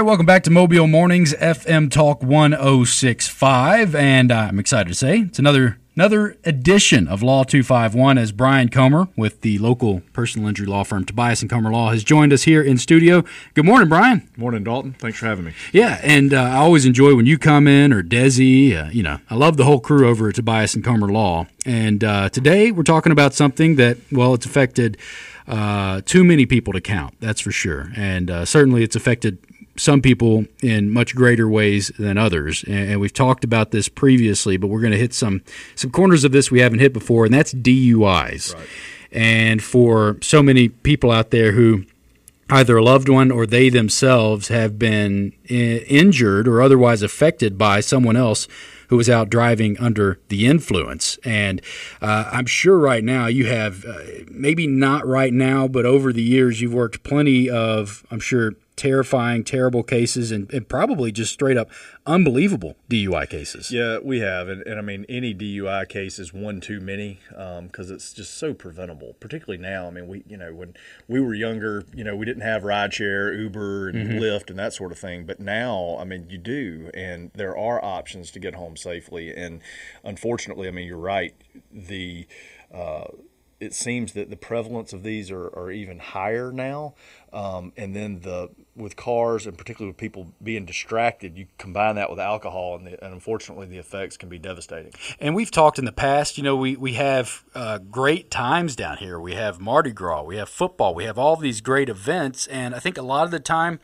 right, welcome back to Mobile Mornings FM Talk 1065. And uh, I'm excited to say it's another another edition of Law 251 as Brian Comer with the local personal injury law firm Tobias and Comer Law has joined us here in studio. Good morning, Brian. Morning, Dalton. Thanks for having me. Yeah, and uh, I always enjoy when you come in or Desi. Uh, you know, I love the whole crew over at Tobias and Comer Law. And uh, today we're talking about something that, well, it's affected uh, too many people to count, that's for sure. And uh, certainly it's affected some people in much greater ways than others. And, we've talked about this previously, but we're going to hit some some corners of this we haven't hit before, and that's DUIs. Right. And for so many people out there who either a loved one or they themselves have been injured or otherwise affected by someone else who was out driving under the influence. And uh, I'm sure right now you have, uh, maybe not right now, but over the years you've worked plenty of, I'm sure, terrifying, terrible cases and, and, probably just straight up unbelievable DUI cases. Yeah, we have. And, and I mean, any DUI case is one too many because um, it's just so preventable, particularly now. I mean, we, you know, when we were younger, you know, we didn't have rideshare, Uber, and mm-hmm. Lyft and that sort of thing. But now, I mean, you do. And there are options to get home safely. And unfortunately, I mean, you're right. The, uh, it seems that the prevalence of these are, are even higher now. Um, and then the with cars and particularly with people being distracted, you combine that with alcohol, and, the, and unfortunately, the effects can be devastating. And we've talked in the past. You know, we we have uh, great times down here. We have Mardi Gras, we have football, we have all these great events, and I think a lot of the time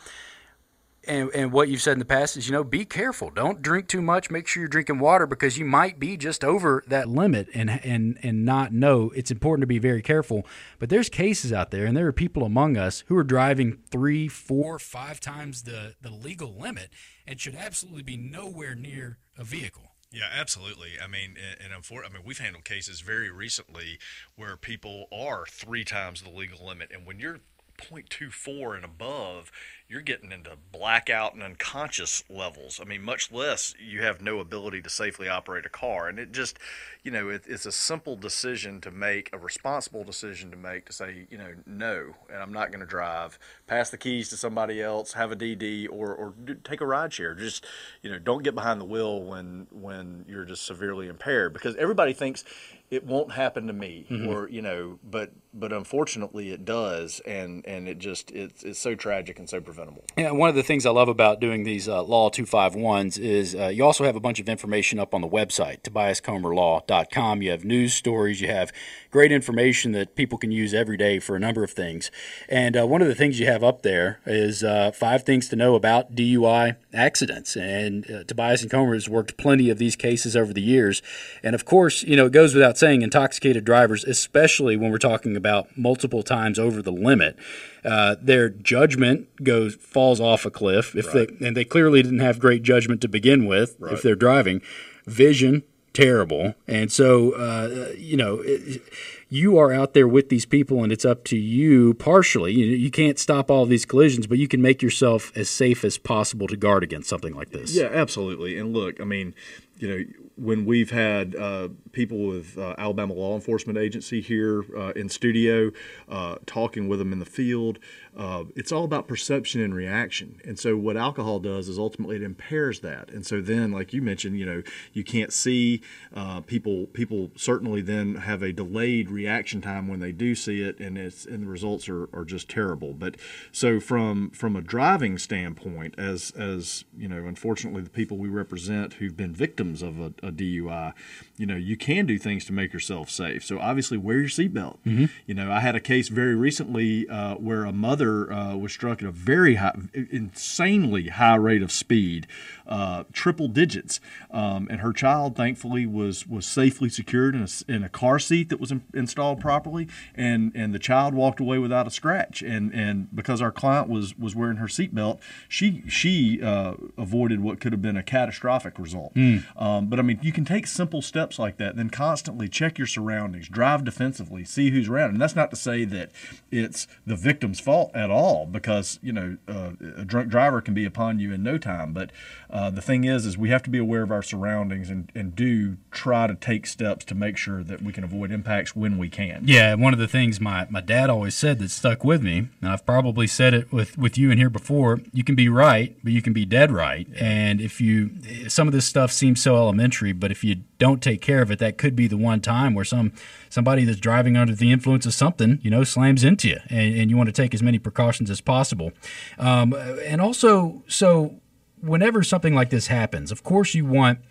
and, and what you've said in the past is, you know, be careful. Don't drink too much. Make sure you're drinking water because you might be just over that limit and and and not know. It's important to be very careful. But there's cases out there, and there are people among us who are driving three, four, five times the the legal limit and should absolutely be nowhere near a vehicle. Yeah, absolutely. I mean, and, and I mean, we've handled cases very recently where people are three times the legal limit, and when you're 0.24 and above, you're getting into blackout and unconscious levels. I mean, much less you have no ability to safely operate a car. And it just, you know, it, it's a simple decision to make, a responsible decision to make to say, you know, no, and I'm not going to drive. Pass the keys to somebody else, have a DD, or, or take a ride share. Just, you know, don't get behind the wheel when when you're just severely impaired because everybody thinks it won't happen to me mm-hmm. or you know but but unfortunately it does. And and it just it's, it's so tragic and so preventable. Yeah one of the things i love about doing these uh, law 251s is uh, you also have a bunch of information up on the website tobiascomerlaw.com you have news stories. You have great information that people can use every day for a number of things. And uh, one of the things you have up there is uh, five things to know about dui accidents. And uh, tobias and comer has worked plenty of these cases over the years. And of course you know it goes without saying intoxicated drivers, especially when we're talking about multiple times over the limit, uh, their judgment goes falls off a cliff. If right. they and they clearly didn't have great judgment to begin with, right. if they're driving, vision terrible, and so uh, you know. It, you are out there with these people and it's up to you partially you, you can't stop all these collisions but you can make yourself as safe as possible to guard against something like this yeah absolutely and look i mean you know when we've had uh, people with uh, Alabama Law Enforcement Agency here uh, in studio, uh, talking with them in the field, uh, it's all about perception and reaction. And so, what alcohol does is ultimately it impairs that. And so, then, like you mentioned, you know, you can't see uh, people. People certainly then have a delayed reaction time when they do see it, and it's and the results are, are just terrible. But so from from a driving standpoint, as as you know, unfortunately, the people we represent who've been victims of a, a DUI, you know, you can do things to make yourself safe. So obviously, wear your seatbelt. Mm-hmm. You know, I had a case very recently uh, where a mother uh, was struck at a very high, insanely high rate of speed, uh, triple digits, um, and her child thankfully was was safely secured in a, in a car seat that was in, installed properly, and and the child walked away without a scratch. And and because our client was was wearing her seatbelt, she she uh, avoided what could have been a catastrophic result. Mm. Um, but I mean, you can take simple steps like that, then constantly check your surroundings, drive defensively, see who's around. And that's not to say that it's the victim's fault at all, because you know uh, a drunk driver can be upon you in no time. But uh, the thing is, is we have to be aware of our surroundings and, and do try to take steps to make sure that we can avoid impacts when we can. Yeah, one of the things my, my dad always said that stuck with me, and I've probably said it with, with you in here before, you can be right, but you can be dead right. And if you, some of this stuff seems so elementary, but if you don't take care of it, that could be the one time where some somebody that's driving under the influence of something, you know, slams into you, and, and you want to take as many precautions as possible. Um, and also, so whenever something like this happens, of course you want –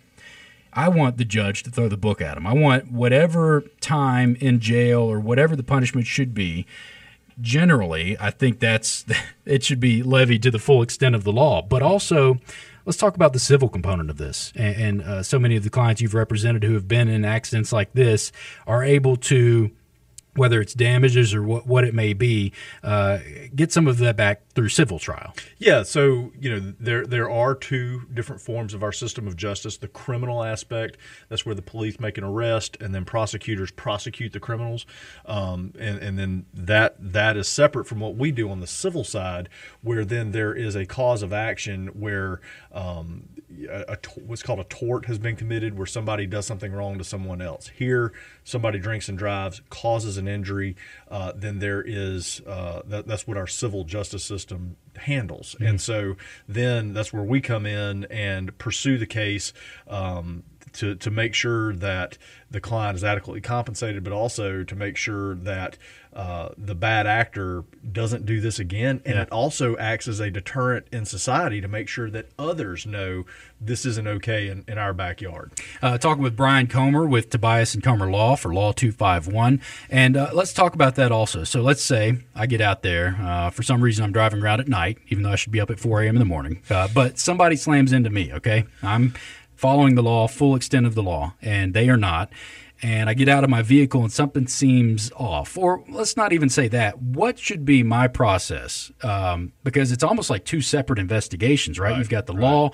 I want the judge to throw the book at him. I want whatever time in jail or whatever the punishment should be. Generally, I think that's it should be levied to the full extent of the law. But also, let's talk about the civil component of this. And, and uh, so many of the clients you've represented who have been in accidents like this are able to whether it's damages or what, what it may be, uh, get some of that back through civil trial. Yeah, so you know there there are two different forms of our system of justice. The criminal aspect, that's where the police make an arrest, and then prosecutors prosecute the criminals, um, and and then that that is separate from what we do on the civil side, where then there is a cause of action where um, a, what's called a tort has been committed where somebody does something wrong to someone else. Here, somebody drinks and drives, causes an injury, uh, then there is uh, that, that's what our civil justice system handles. Mm-hmm. And so then that's where we come in and pursue the case. Um, to, to make sure that the client is adequately compensated, but also to make sure that uh, the bad actor doesn't do this again. And yeah. it also acts as a deterrent in society to make sure that others know this isn't okay in, in our backyard. Uh, talking with Brian Comer with Tobias and Comer Law for Law 251. And uh, let's talk about that also. So let's say I get out there. Uh, for some reason, I'm driving around at night, even though I should be up at 4 a.m. in the morning. Uh, but somebody slams into me, okay? I'm following the law, full extent of the law, and they are not. And I get out of my vehicle and something seems off. Or let's not even say that. What should be my process? Um, because it's almost like two separate investigations, right? right you've got the right. law,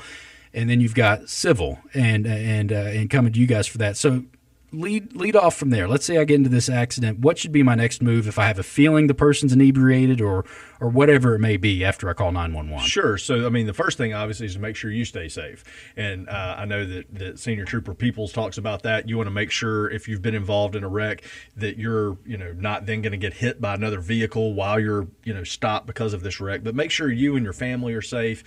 and then you've got civil, and and uh, and coming to you guys for that. So lead lead off from there. Let's say I get into this accident. What should be my next move if I have a feeling the person's inebriated or or whatever it may be after I call nine one one? Sure. So I mean, the first thing obviously is to make sure you stay safe. And uh, I know that that Senior Trooper Peoples talks about that. You want to make sure if you've been involved in a wreck that you're you know not then going to get hit by another vehicle while you're you know stopped because of this wreck. But make sure you and your family are safe.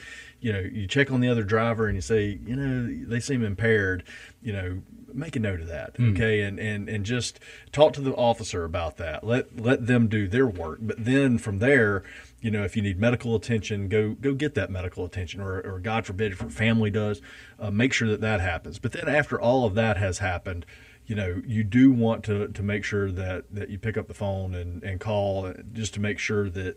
You know, you check on the other driver and you say, you know, they seem impaired. You know, make a note of that, mm. okay, and, and and just talk to the officer about that. Let let them do their work, but then from there, you know, if you need medical attention, go go get that medical attention, or, or God forbid, if your family does, uh, make sure that that happens. But then after all of that has happened, you know, you do want to to make sure that that you pick up the phone and and call just to make sure that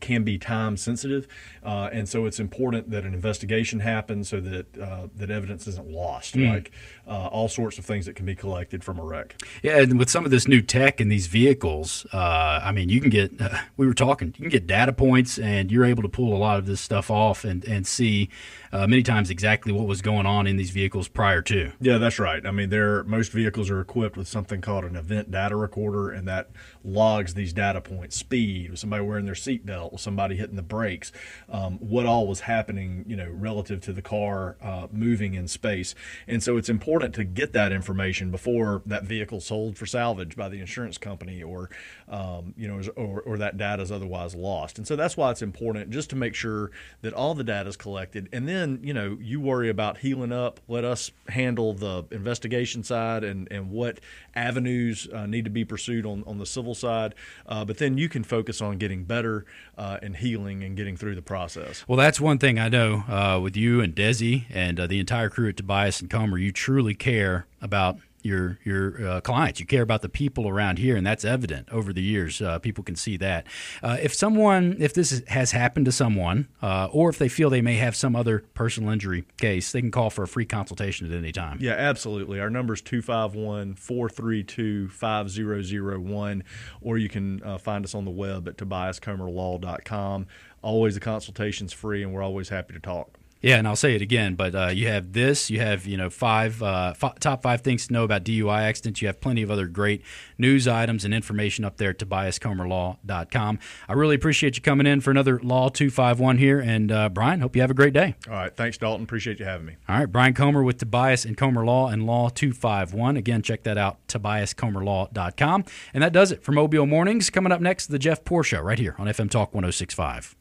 can be time sensitive, uh, and so it's important that an investigation happens so that uh, that evidence isn't lost. Mm. Like uh, all sorts of things that can be collected from a wreck. Yeah, and with some of this new tech in these vehicles, uh, I mean, you can get. we were talking. You can get data points, and you're able to pull a lot of this stuff off and and see uh, many times exactly what was going on in these vehicles prior to. Yeah, that's right. I mean, there most vehicles are equipped with something called an event data recorder, and that logs these data points: speed, was somebody wearing their seatbelt, was somebody hitting the brakes, um, what all was happening, you know, relative to the car uh, moving in space. And so it's important to get that information before that vehicle sold for salvage by the insurance company, or um, you know, or, or that data is otherwise lost. And so that's why it's important just to make sure that all the data is collected, and then then you know you worry about healing up. Let us handle the investigation side and and what avenues uh, need to be pursued on on the civil side. Uh, but then you can focus on getting better uh, and healing and getting through the process. Well, that's one thing I know uh, with you and Desi and uh, the entire crew at Tobias and Comer. You truly care about your your uh, clients. You care about the people around here, and that's evident over the years. Uh, people can see that. Uh, if someone, if this has happened to someone, uh, or if they feel they may have some other personal injury case, they can call for a free consultation at any time. Yeah, absolutely. Our number is 251 432 5001, or you can uh, find us on the web at tobiascomerlaw.com. Always the consultation's free, and we're always happy to talk. Yeah, and I'll say it again, but uh, you have this. You have you know five uh, f- top five things to know about DUI accidents. You have plenty of other great news items and information up there at TobiasComerLaw.com. I really appreciate you coming in for another Law Two Five One here, and uh, Brian, hope you have a great day. All right, thanks, Dalton. Appreciate you having me. All right, Brian Comer with Tobias and Comer Law and Law Two Five One. Again, check that out, TobiasComerLaw.com. And that does it for Mobile Mornings. Coming up next, the Jeff Poor Show right here on FM Talk 106.5.